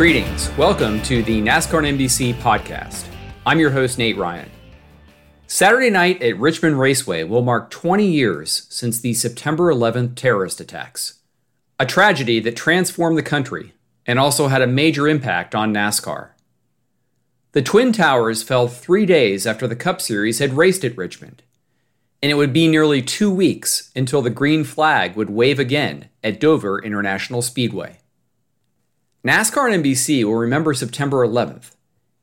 Greetings. Welcome to the NASCAR NBC podcast. I'm your host, Nate Ryan. Saturday night at Richmond Raceway will mark 20 years since the September 11th terrorist attacks, a tragedy that transformed the country and also had a major impact on NASCAR. The Twin Towers fell three days after the Cup Series had raced at Richmond, and it would be nearly two weeks until the green flag would wave again at Dover International Speedway. NASCAR and NBC will remember September 11th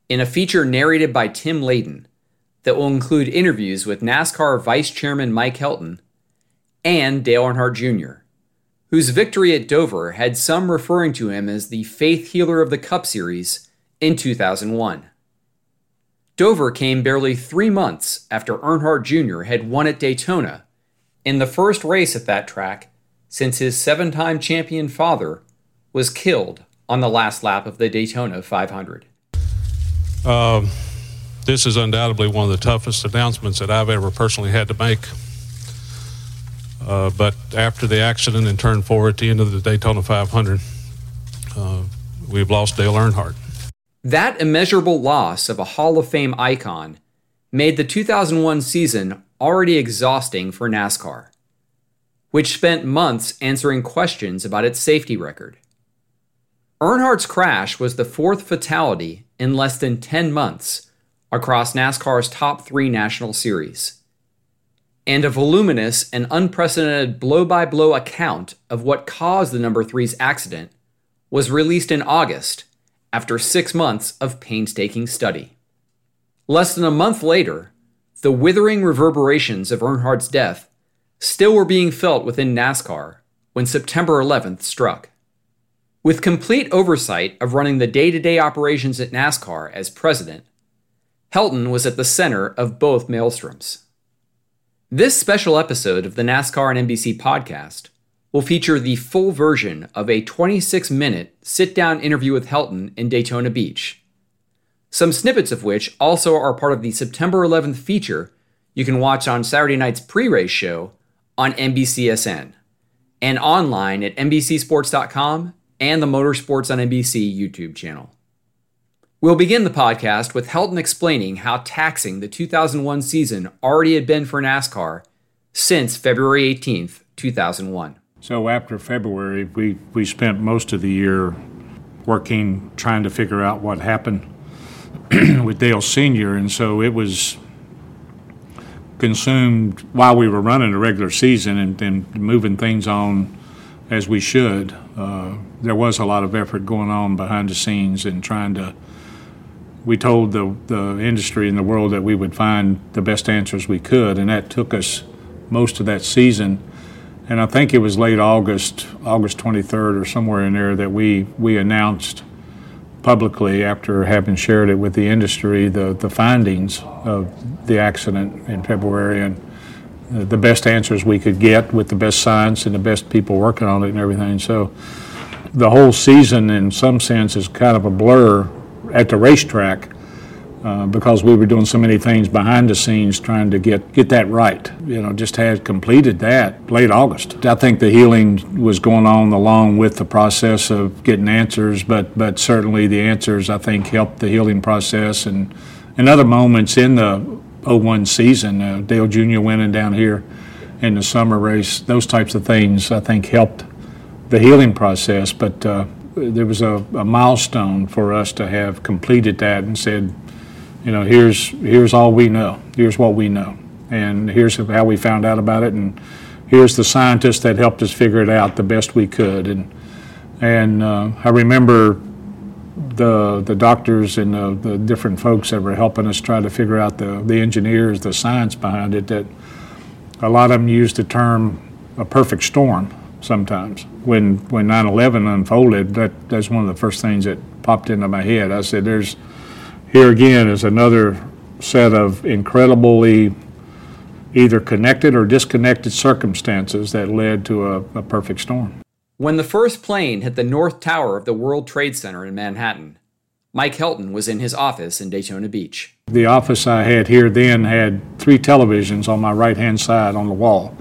in a feature narrated by Tim Layden that will include interviews with NASCAR Vice Chairman Mike Helton and Dale Earnhardt Jr., whose victory at Dover had some referring to him as the faith healer of the Cup Series in 2001. Dover came barely three months after Earnhardt Jr. had won at Daytona in the first race at that track since his seven time champion father was killed on the last lap of the Daytona 500? Um, this is undoubtedly one of the toughest announcements that I've ever personally had to make. Uh, but after the accident in turn four at the end of the Daytona 500, uh, we've lost Dale Earnhardt. That immeasurable loss of a Hall of Fame icon made the 2001 season already exhausting for NASCAR, which spent months answering questions about its safety record. Earnhardt's crash was the fourth fatality in less than 10 months across NASCAR's top three national series. And a voluminous and unprecedented blow by blow account of what caused the number three's accident was released in August after six months of painstaking study. Less than a month later, the withering reverberations of Earnhardt's death still were being felt within NASCAR when September 11th struck. With complete oversight of running the day to day operations at NASCAR as president, Helton was at the center of both maelstroms. This special episode of the NASCAR and NBC podcast will feature the full version of a 26 minute sit down interview with Helton in Daytona Beach, some snippets of which also are part of the September 11th feature you can watch on Saturday night's pre race show on NBCSN and online at NBCSports.com and the Motorsports on NBC YouTube channel. We'll begin the podcast with Helton explaining how taxing the 2001 season already had been for NASCAR since February 18th, 2001. So after February, we, we spent most of the year working, trying to figure out what happened with Dale Sr., and so it was consumed while we were running a regular season and, and moving things on as we should. Uh, there was a lot of effort going on behind the scenes and trying to. We told the, the industry and the world that we would find the best answers we could, and that took us most of that season. And I think it was late August, August 23rd or somewhere in there, that we, we announced publicly, after having shared it with the industry, the, the findings of the accident in February. And the best answers we could get with the best science and the best people working on it and everything. So the whole season, in some sense, is kind of a blur at the racetrack uh, because we were doing so many things behind the scenes trying to get, get that right. You know, just had completed that late August. I think the healing was going on along with the process of getting answers, but, but certainly the answers, I think, helped the healing process and, and other moments in the 01 season. Uh, Dale Jr. winning down here in the summer race, those types of things, I think, helped the healing process. But uh, there was a, a, milestone for us to have completed that and said, you know, here's here's all we know. Here's what we know, and here's how we found out about it, and here's the scientists that helped us figure it out the best we could. And and uh, I remember the the doctors and the, the different folks that were helping us try to figure out the the engineers, the science behind it. That a lot of them used the term a perfect storm sometimes. When when 9/11 unfolded, that that's one of the first things that popped into my head. I said, "There's here again is another set of incredibly either connected or disconnected circumstances that led to a, a perfect storm." When the first plane hit the North Tower of the World Trade Center in Manhattan, Mike Helton was in his office in Daytona Beach. The office I had here then had three televisions on my right hand side on the wall.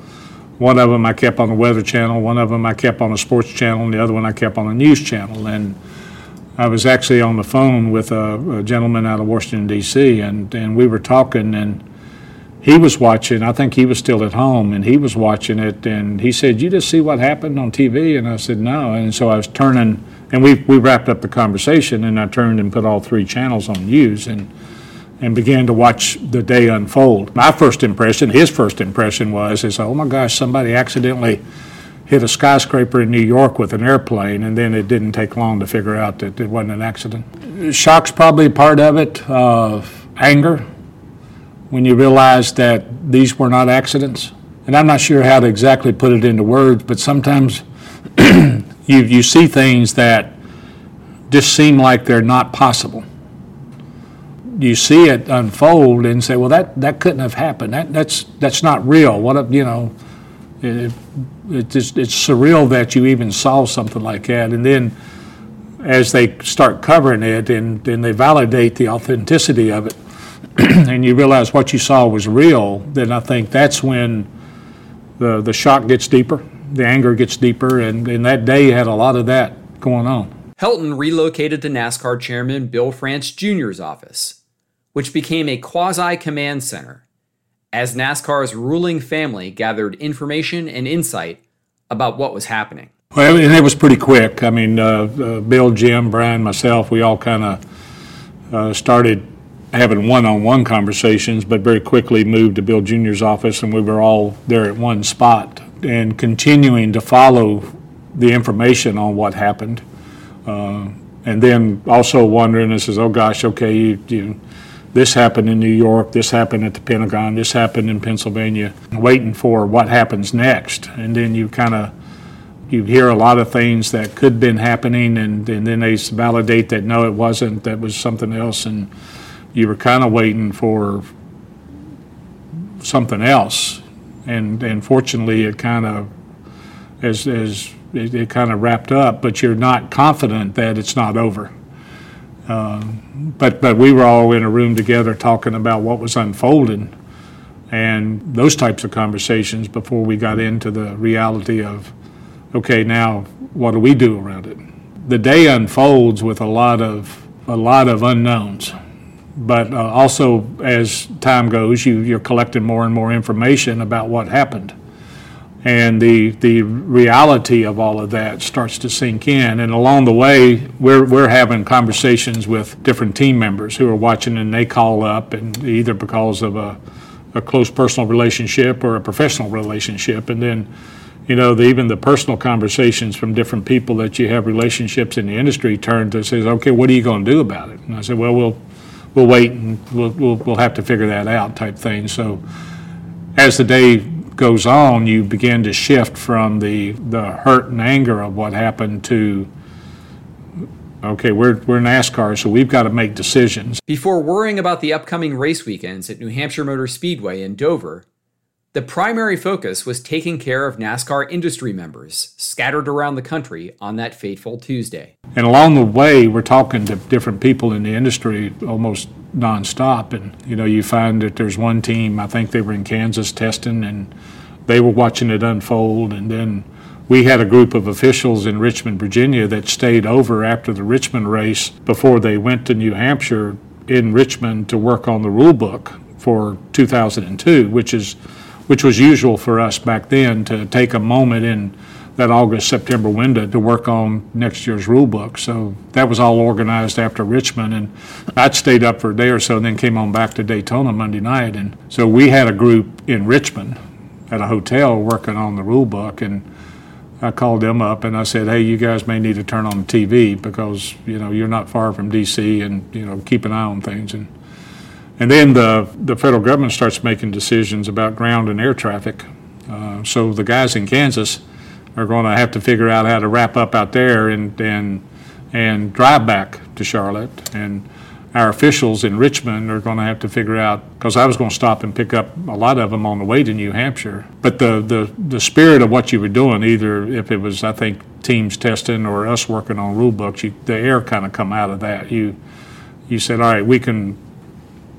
One of them I kept on the Weather Channel, one of them I kept on the Sports Channel, and the other one I kept on the News Channel. And I was actually on the phone with a, a gentleman out of Washington, D.C., and, and we were talking, and he was watching. I think he was still at home, and he was watching it. And he said, "You just see what happened on TV?" And I said, "No." And so I was turning, and we we wrapped up the conversation, and I turned and put all three channels on news, and and began to watch the day unfold. My first impression, his first impression was, is, "Oh my gosh, somebody accidentally." hit a skyscraper in New York with an airplane, and then it didn't take long to figure out that it wasn't an accident. Shock's probably part of it. Uh, anger, when you realize that these were not accidents. And I'm not sure how to exactly put it into words, but sometimes you, you see things that just seem like they're not possible. You see it unfold and say, well, that, that couldn't have happened. That, that's, that's not real. What, you know, it, it just, it's surreal that you even saw something like that. And then as they start covering it and, and they validate the authenticity of it, and you realize what you saw was real, then I think that's when the, the shock gets deeper, the anger gets deeper, and, and that day had a lot of that going on. Helton relocated to NASCAR chairman Bill France Jr.'s office, which became a quasi command center as NASCAR's ruling family gathered information and insight about what was happening. Well, and it was pretty quick. I mean, uh, uh, Bill, Jim, Brian, myself, we all kind of uh, started having one-on-one conversations, but very quickly moved to Bill Jr.'s office, and we were all there at one spot and continuing to follow the information on what happened. Uh, and then also wondering, this is, oh gosh, okay, you, you, this happened in New York, this happened at the Pentagon, this happened in Pennsylvania, waiting for what happens next. And then you kind of you hear a lot of things that could been happening, and, and then they validate that no, it wasn't, that was something else. And you were kind of waiting for something else, and and fortunately it kind of as as it, it kind of wrapped up, but you're not confident that it's not over. Um, but but we were all in a room together talking about what was unfolding, and those types of conversations before we got into the reality of, okay, now what do we do around it? The day unfolds with a lot of a lot of unknowns but uh, also as time goes, you, you're collecting more and more information about what happened. And the, the reality of all of that starts to sink in. And along the way, we're, we're having conversations with different team members who are watching and they call up, and either because of a, a close personal relationship or a professional relationship. And then, you know, the, even the personal conversations from different people that you have relationships in the industry turn to says, okay, what are you going to do about it? And I said, well, we'll we'll wait and we'll, we'll, we'll have to figure that out type thing. So as the day goes on, you begin to shift from the, the hurt and anger of what happened to, okay, we're, we're NASCAR, so we've got to make decisions. Before worrying about the upcoming race weekends at New Hampshire Motor Speedway and Dover, the primary focus was taking care of NASCAR industry members scattered around the country on that fateful Tuesday. And along the way, we're talking to different people in the industry almost nonstop. And, you know, you find that there's one team, I think they were in Kansas testing, and they were watching it unfold. And then we had a group of officials in Richmond, Virginia that stayed over after the Richmond race before they went to New Hampshire in Richmond to work on the rule book for 2002, which is which was usual for us back then to take a moment in that August September window to work on next year's rule book. So that was all organized after Richmond, and I'd stayed up for a day or so, and then came on back to Daytona Monday night. And so we had a group in Richmond at a hotel working on the rule book, and I called them up and I said, "Hey, you guys may need to turn on the TV because you know you're not far from D.C. and you know keep an eye on things." And and then the the federal government starts making decisions about ground and air traffic. Uh, so the guys in Kansas are going to have to figure out how to wrap up out there and and and drive back to Charlotte. And our officials in Richmond are going to have to figure out because I was going to stop and pick up a lot of them on the way to New Hampshire. But the the the spirit of what you were doing, either if it was I think teams testing or us working on rule books, you, the air kind of come out of that. You you said, all right, we can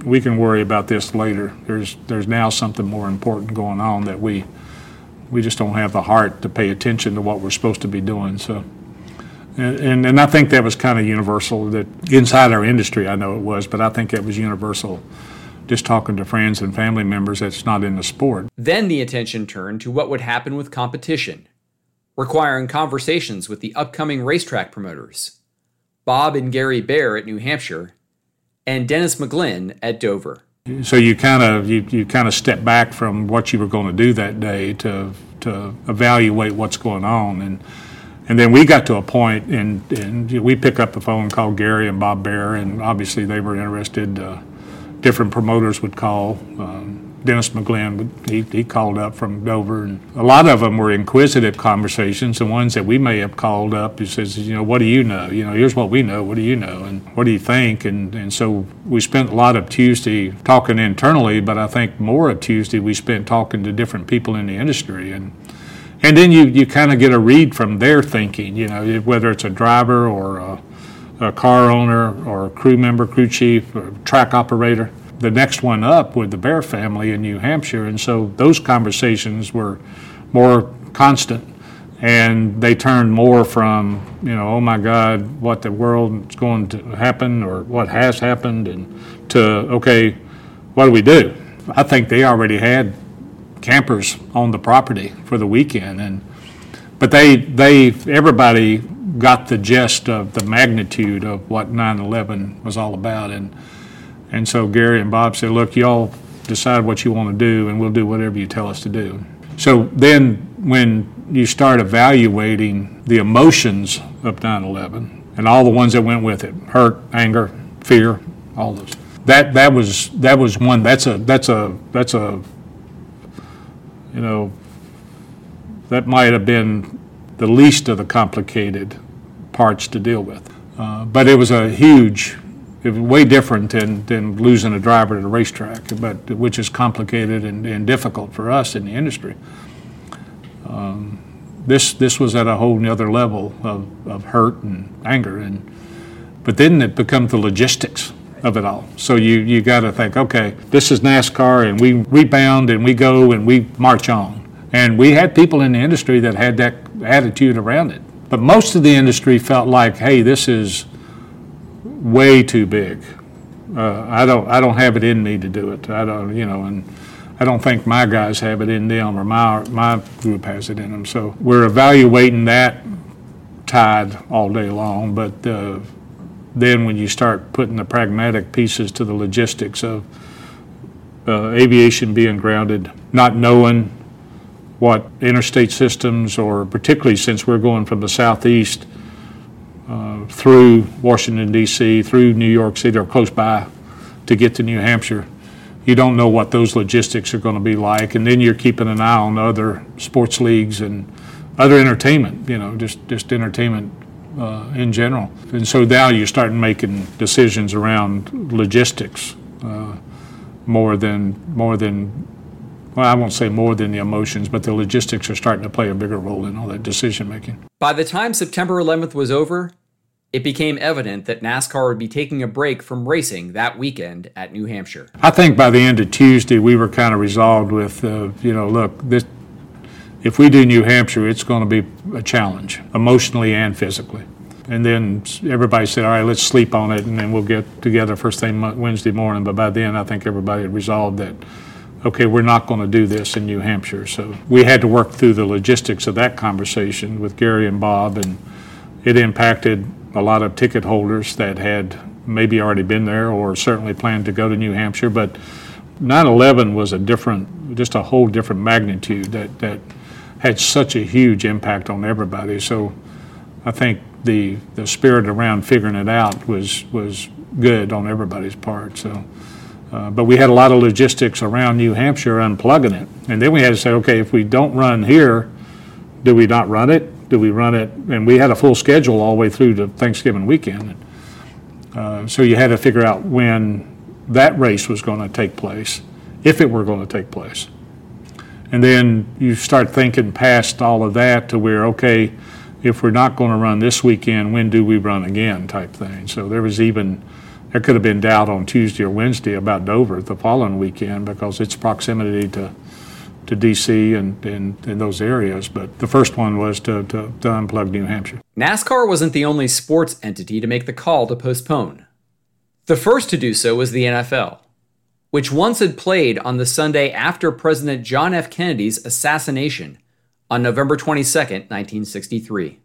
we can worry about this later. There's there's now something more important going on that we we just don't have the heart to pay attention to what we're supposed to be doing. So, and, and, and I think that was kind of universal that inside our industry, I know it was, but I think it was universal just talking to friends and family members that's not in the sport. Then the attention turned to what would happen with competition, requiring conversations with the upcoming racetrack promoters, Bob and Gary Bahre at New Hampshire, and Dennis McGlynn at Dover. So you kind of you, you kind of step back from what you were going to do that day to to evaluate what's going on and and then we got to a point and and we pick up the phone and call Gary and Bob Bahre and obviously they were interested. Uh, different promoters would call. Um, Dennis McGlynn, he, he called up from Dover, and a lot of them were inquisitive conversations. The ones that we may have called up, he says, you know, what do you know? You know, here's what we know. What do you know? And what do you think? And and so we spent a lot of Tuesday talking internally, but I think more of Tuesday we spent talking to different people in the industry, and and then you you kind of get a read from their thinking. You know, whether it's a driver or a, a car owner or a crew member, crew chief, or track operator the next one up with the Bahre family in New Hampshire. And so those conversations were more constant. And they turned more from, you know, oh my God, what the world is going to happen or what has happened, and to, okay, what do we do? I think they already had campers on the property for the weekend. And, but they, they, everybody got the gist of the magnitude of what 9 11 was all about. And, and so Gary and Bob said, look, y'all decide what you want to do, and we'll do whatever you tell us to do. So then, when you start evaluating the emotions of 9 11 and all the ones that went with it hurt, anger, fear, all those. That, that was that was one that's a that's a that's a you know that might have been the least of the complicated parts to deal with uh, but it was a huge it was way different than, than losing a driver at a racetrack, but which is complicated and, and difficult for us in the industry. Um, this this was at a whole other level of, of hurt and anger, and but then it becomes the logistics of it all. So you you got to think, okay, this is NASCAR, and we rebound and we go and we march on. And we had people in the industry that had that attitude around it, but most of the industry felt like, hey, this is way too big. Uh, I don't I don't have it in me to do it. I don't you know and I don't think my guys have it in them or my my group has it in them. So we're evaluating that tide all day long. But uh, then when you start putting the pragmatic pieces to the logistics of uh, aviation being grounded, not knowing what interstate systems, or particularly since we're going from the southeast uh, through Washington, D.C., through New York City or close by to get to New Hampshire. You don't know what those logistics are going to be like. And then you're keeping an eye on other sports leagues and other entertainment, you know, just, just entertainment uh, in general. And so now you're starting making decisions around logistics uh, more than more than well, I won't say more than the emotions, but the logistics are starting to play a bigger role in all that decision making. By the time September 11th was over, it became evident that NASCAR would be taking a break from racing that weekend at New Hampshire. I think by the end of Tuesday, we were kind of resolved with, uh, you know, look, this, if we do New Hampshire, it's going to be a challenge, emotionally and physically. And then everybody said, all right, let's sleep on it, and then we'll get together first thing Wednesday morning. But by then, I think everybody had resolved that, okay, we're not going to do this in New Hampshire. So we had to work through the logistics of that conversation with Gary and Bob, and it impacted a lot of ticket holders that had maybe already been there or certainly planned to go to New Hampshire. But 9/11 was a different, just a whole different magnitude that that had such a huge impact on everybody. So I think the the spirit around figuring it out was was good on everybody's part. So. Uh, but we had a lot of logistics around New Hampshire unplugging it. And then we had to say, okay, if we don't run here, do we not run it? Do we run it? And we had a full schedule all the way through to Thanksgiving weekend. Uh, so you had to figure out when that race was going to take place, if it were going to take place. And then you start thinking past all of that to where, okay, if we're not going to run this weekend, when do we run again type thing. So there was even, there could have been doubt on Tuesday or Wednesday about Dover the following weekend because its proximity to, to DC and, in those areas. But the first one was to, to, to unplug New Hampshire. NASCAR wasn't the only sports entity to make the call to postpone. The first to do so was the NFL, which once had played on the Sunday after President John F. Kennedy's assassination on November 22, 1963.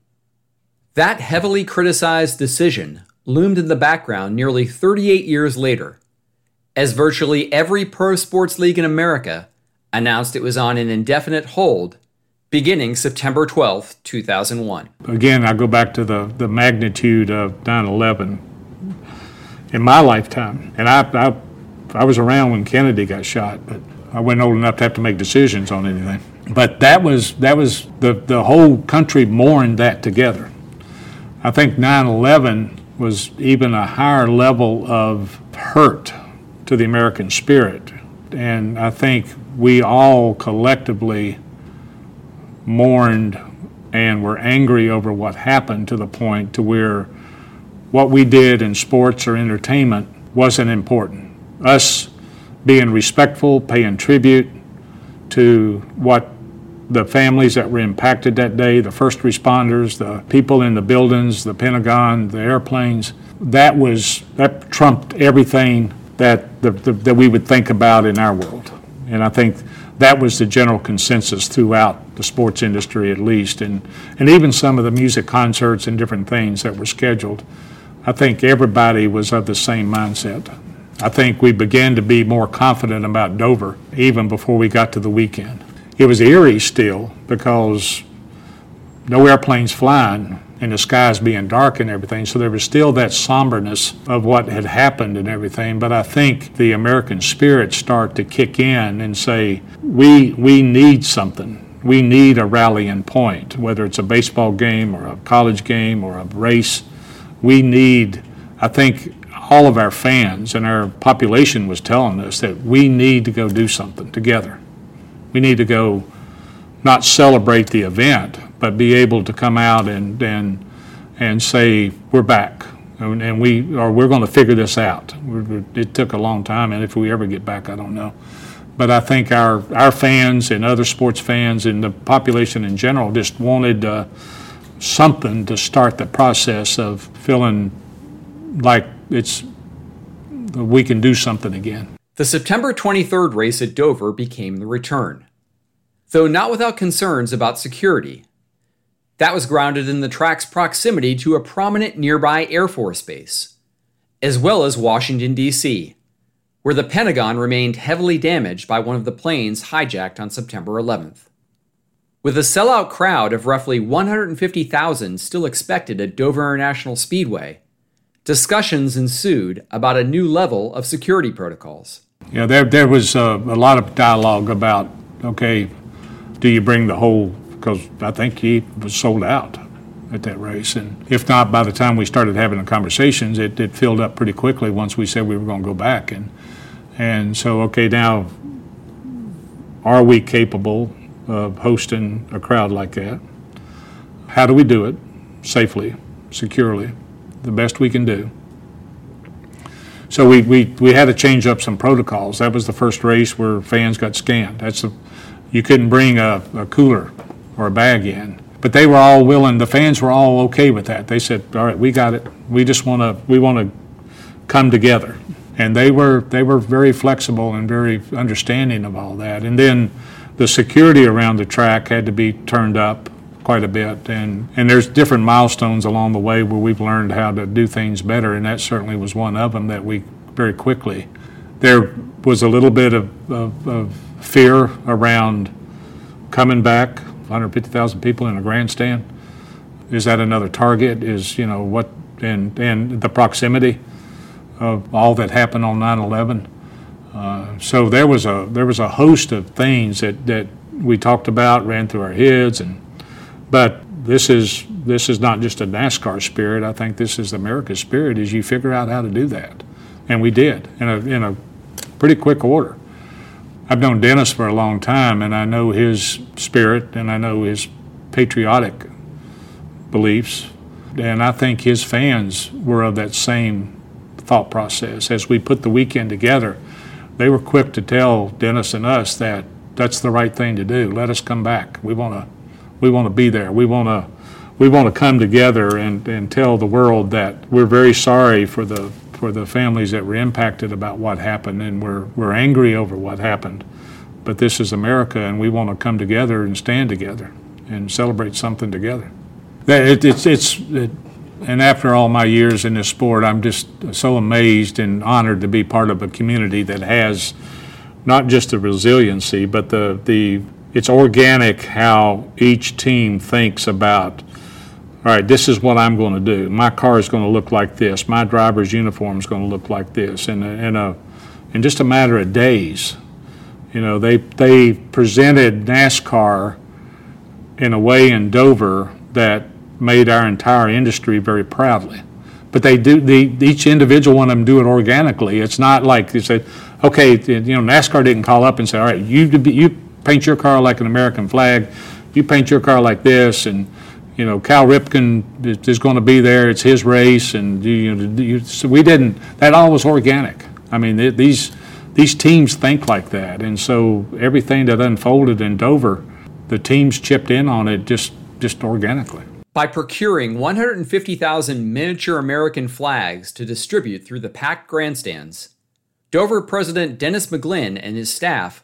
That heavily criticized decision loomed in the background nearly 38 years later, as virtually every pro sports league in America announced it was on an indefinite hold beginning September 12, 2001. Again, I go back to the, the magnitude of 9 11 in my lifetime. And I, I, I was around when Kennedy got shot, but I wasn't old enough to have to make decisions on anything. But that was that was the, the whole country mourned that together. I think 9/11 was even a higher level of hurt to the American spirit, and I think we all collectively mourned and were angry over what happened to the point to where what we did in sports or entertainment wasn't important. Us being respectful, paying tribute to what the families that were impacted that day, the first responders, the people in the buildings, the Pentagon, the airplanes, that was that trumped everything that the, the, that we would think about in our world. And I think that was the general consensus throughout the sports industry at least and, and even some of the music concerts and different things that were scheduled. I think everybody was of the same mindset. I think we began to be more confident about Dover even before we got to the weekend. It was eerie still because no airplanes flying and the skies being dark and everything. So there was still that somberness of what had happened and everything. But I think the American spirit start to kick in and say, we, we need something. We need a rallying point, whether it's a baseball game or a college game or a race we need, I think all of our fans and our population was telling us that we need to go do something together. We need to go not celebrate the event, but be able to come out and, and, and say, we're back. And, and we, or we're going to figure this out. It took a long time, and if we ever get back, I don't know. But I think our, our fans and other sports fans and the population in general just wanted uh, something to start the process of feeling like it's we can do something again. The September 23rd race at Dover became the return, though not without concerns about security. That was grounded in the track's proximity to a prominent nearby Air Force base, as well as Washington, D.C., where the Pentagon remained heavily damaged by one of the planes hijacked on September 11th. With a sellout crowd of roughly 150,000 still expected at Dover International Speedway, discussions ensued about a new level of security protocols. Yeah, there, there was uh, a lot of dialogue about okay, do you bring the whole, because I think he was sold out at that race. And if not, by the time we started having the conversations, it, it filled up pretty quickly once we said we were going to go back. And, and so, okay, now are we capable of hosting a crowd like that. How do we do it safely, securely, the best we can do? So we, we, we had to change up some protocols. That was the first race where fans got scanned. That's you couldn't bring a, a cooler or a bag in. But they were all willing, the fans were all okay with that. They said, all right, we got it. We just want to, we want to come together. And they were, they were very flexible and very understanding of all that. And then the security around the track had to be turned up quite a bit. And, and there's different milestones along the way where we've learned how to do things better, and that certainly was one of them that we very quickly. There was a little bit of, of, of fear around coming back 150,000 people in a grandstand. Is that another target? Is, you know, what, and, and the proximity of all that happened on 9 11. Uh, so there was a there was a host of things that, that we talked about, ran through our heads, and but this is this is not just a NASCAR spirit. I think this is America's spirit. Is you figure out how to do that, and we did in a in a pretty quick order. I've known Dennis for a long time, and I know his spirit and I know his patriotic beliefs. And I think his fans were of that same thought process. As we put the weekend together, they were quick to tell Dennis and us that that's the right thing to do. Let us come back. We want to, we want to be there. We want to, we want to come together and, and tell the world that we're very sorry for the for the families that were impacted about what happened, and we're, we're angry over what happened. But this is America, and we want to come together and stand together and celebrate something together. It, it's, it's, it, and after all my years in this sport, I'm just so amazed and honored to be part of a community that has not just the resiliency, but the, the it's organic how each team thinks about all right, this is what I'm going to do. My car is going to look like this. My driver's uniform is going to look like this. And in, a, uh, in just a matter of days, you know, they, they presented NASCAR in a way in Dover that made our entire industry very proudly. But they do, the, each individual one of them do it organically. It's not like they said, okay, you know, NASCAR didn't call up and say, all right, you, you paint your car like an American flag, you paint your car like this, and you know, Cal Ripken is going to be there. It's his race, and you know, you, so we didn't. That all was organic. I mean, these these teams think like that, and so everything that unfolded in Dover, the teams chipped in on it just just organically. By procuring 150,000 miniature American flags to distribute through the packed grandstands, Dover President Dennis McGlynn and his staff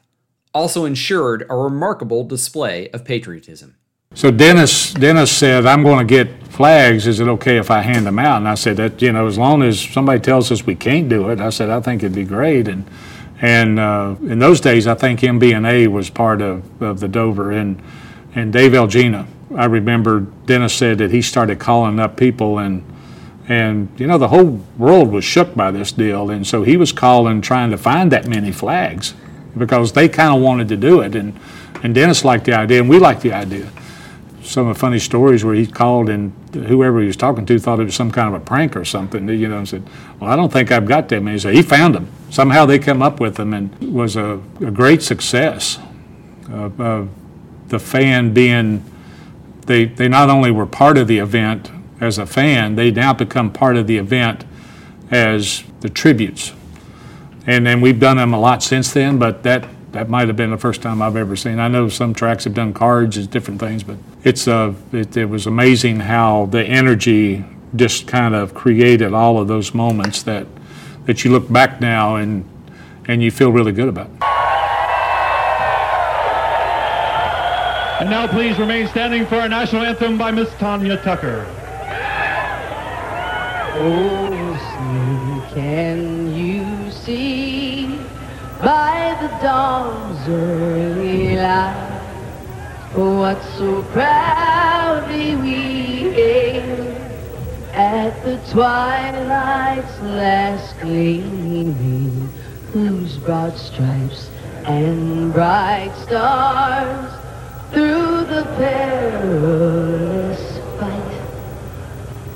also ensured a remarkable display of patriotism. So Dennis, Dennis said, I'm going to get flags. Is it okay if I hand them out? And I said that, you know, as long as somebody tells us we can't do it, I said, I think it'd be great. And, and uh, in those days, I think MBNA was part of, of the Dover. And, and Dave Elgina, I remember Dennis said that he started calling up people and, and, you know, the whole world was shook by this deal. And so he was calling, trying to find that many flags because they kind of wanted to do it. And, and Dennis liked the idea, and we liked the idea some of the funny stories where he called and whoever he was talking to thought it was some kind of a prank or something, you know, and said, well, I don't think I've got that he said, he found them. Somehow they come up with them and it was a, a great success of, of the fan being, they, they not only were part of the event as a fan, they now become part of the event as the tributes. And then we've done them a lot since then, but that that might have been the first time I've ever seen. I know some tracks have done cards and different things, but it's uh, it, it was amazing how the energy just kind of created all of those moments that that you look back now and and you feel really good about. And now please remain standing for our national anthem by Miss Tanya Tucker. Oh, can you see by the dawn's early light. What so proudly we hailed at the twilight's last gleaming, whose broad stripes and bright stars through the perilous fight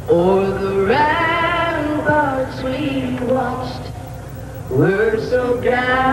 o'er the ramparts we watched were so gallantly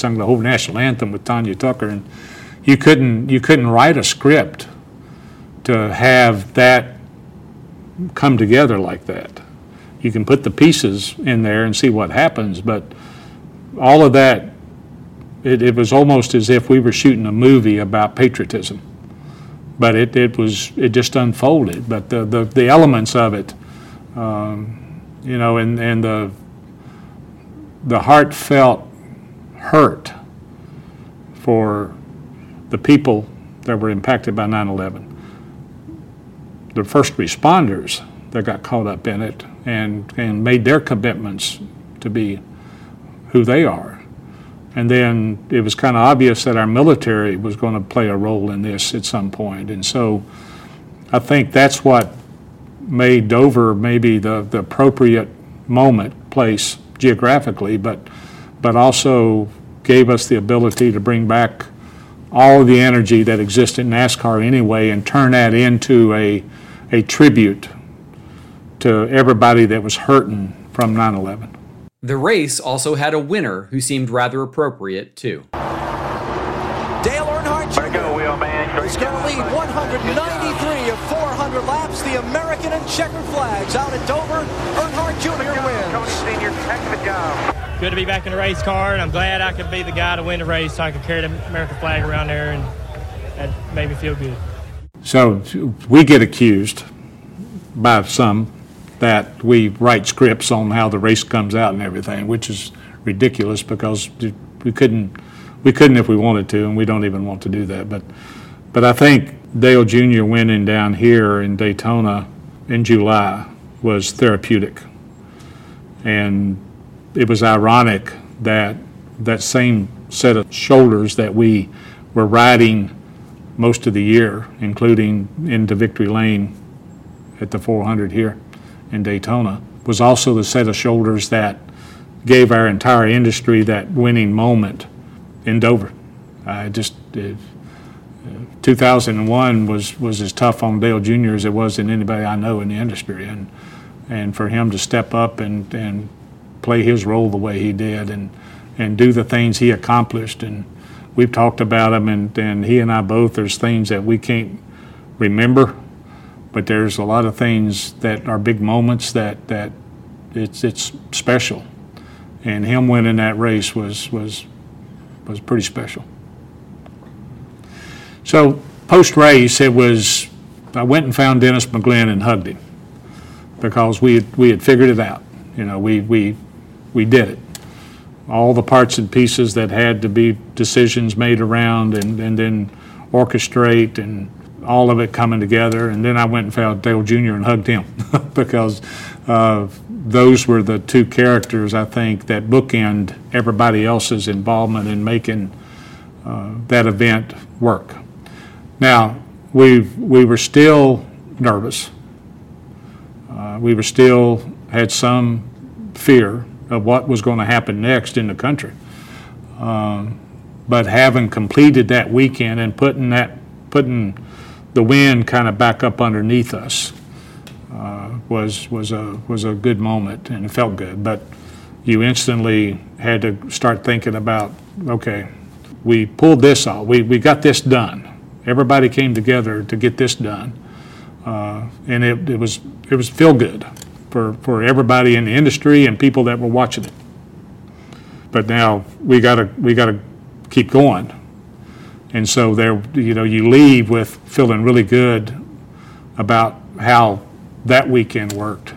sung the whole national anthem with Tanya Tucker, and you couldn't you couldn't write a script to have that come together like that. You can put the pieces in there and see what happens, but all of that, it, it was almost as if we were shooting a movie about patriotism. But it, it was it just unfolded. But the, the, the elements of it, um, you know, and, and the the heartfelt hurt for the people that were impacted by 9 11. The first responders that got caught up in it and, and made their commitments to be who they are. And then it was kind of obvious that our military was going to play a role in this at some point. And so I think that's what made Dover maybe the, the appropriate moment, place geographically, but but also gave us the ability to bring back all of the energy that exists in NASCAR anyway and turn that into a, a tribute to everybody that was hurting from 9 11. The race also had a winner who seemed rather appropriate, too. Dale Earnhardt Jr. is going to lead 193 of 400 laps. The American and checkered flags out at Dover. Earnhardt Jr. wins. Senior, heck of a job. Good to be back in the race car, and I'm glad I could be the guy to win the race so I could carry the American flag around there, and that made me feel good. So we get accused by some that we write scripts on how the race comes out and everything, which is ridiculous because we couldn't we couldn't if we wanted to, and we don't even want to do that. But but I think Dale Jr. winning down here in Daytona in July was therapeutic, and it was ironic that that same set of shoulders that we were riding most of the year, including into Victory Lane at the 400 here in Daytona, was also the set of shoulders that gave our entire industry that winning moment in Dover. I just uh, it, 2001 was was as tough on Dale Jr. as it was in anybody I know in the industry, and and for him to step up and and play his role the way he did and and do the things he accomplished. And we've talked about him and, and he and I both there's things that we can't remember but there's a lot of things that are big moments that that it's it's special. And him winning that race was was was pretty special. So post race it was I went and found Dennis McGlynn and hugged him because we had, we had figured it out. You know we we we did it. All the parts and pieces that had to be decisions made around and, and then orchestrate and all of it coming together. And then I went and found Dale Jr. and hugged him because uh, those were the two characters I think that bookend everybody else's involvement in making uh, that event work. Now, we we were still nervous. Uh, we were still had some fear of what was going to happen next in the country. Um, but having completed that weekend and putting that putting the wind kind of back up underneath us uh, was was a was a good moment and it felt good. But you instantly had to start thinking about okay, we pulled this off. We we got this done. Everybody came together to get this done, uh, and it, it was it was feel good. For, for everybody in the industry and people that were watching it. But now we gotta, we gotta keep going. And so there, you know, you leave with feeling really good about how that weekend worked.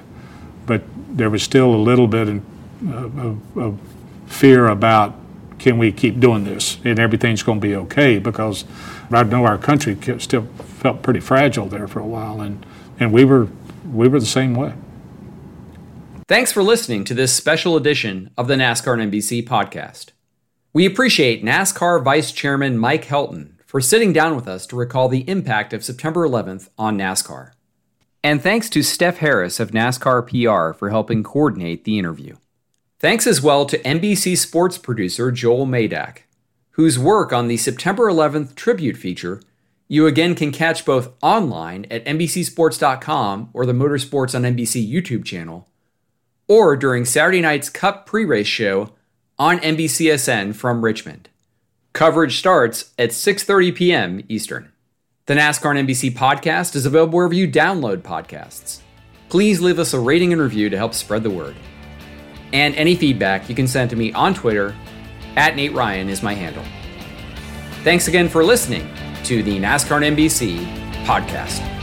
But there was still a little bit in- uh, of, of fear about, can we keep doing this? And everything's gonna be okay, because I know our country still felt pretty fragile there for a while, and, and we were, we were the same way. Thanks for listening to this special edition of the NASCAR and NBC podcast. We appreciate NASCAR Vice Chairman Mike Helton for sitting down with us to recall the impact of September 11th on NASCAR. And thanks to Steph Harris of NASCAR PR for helping coordinate the interview. Thanks as well to NBC sports producer Joel Madak, whose work on the September 11th tribute feature you again can catch both online at NBCSports.com or the Motorsports on NBC YouTube channel, or during Saturday night's Cup pre race show on NBCSN from Richmond. Coverage starts at 6:30 p.m. Eastern. The NASCAR and NBC podcast is available wherever you download podcasts. Please leave us a rating and review to help spread the word. And any feedback you can send to me on Twitter at Nate Ryan is my handle. Thanks again for listening to the NASCAR and NBC podcast.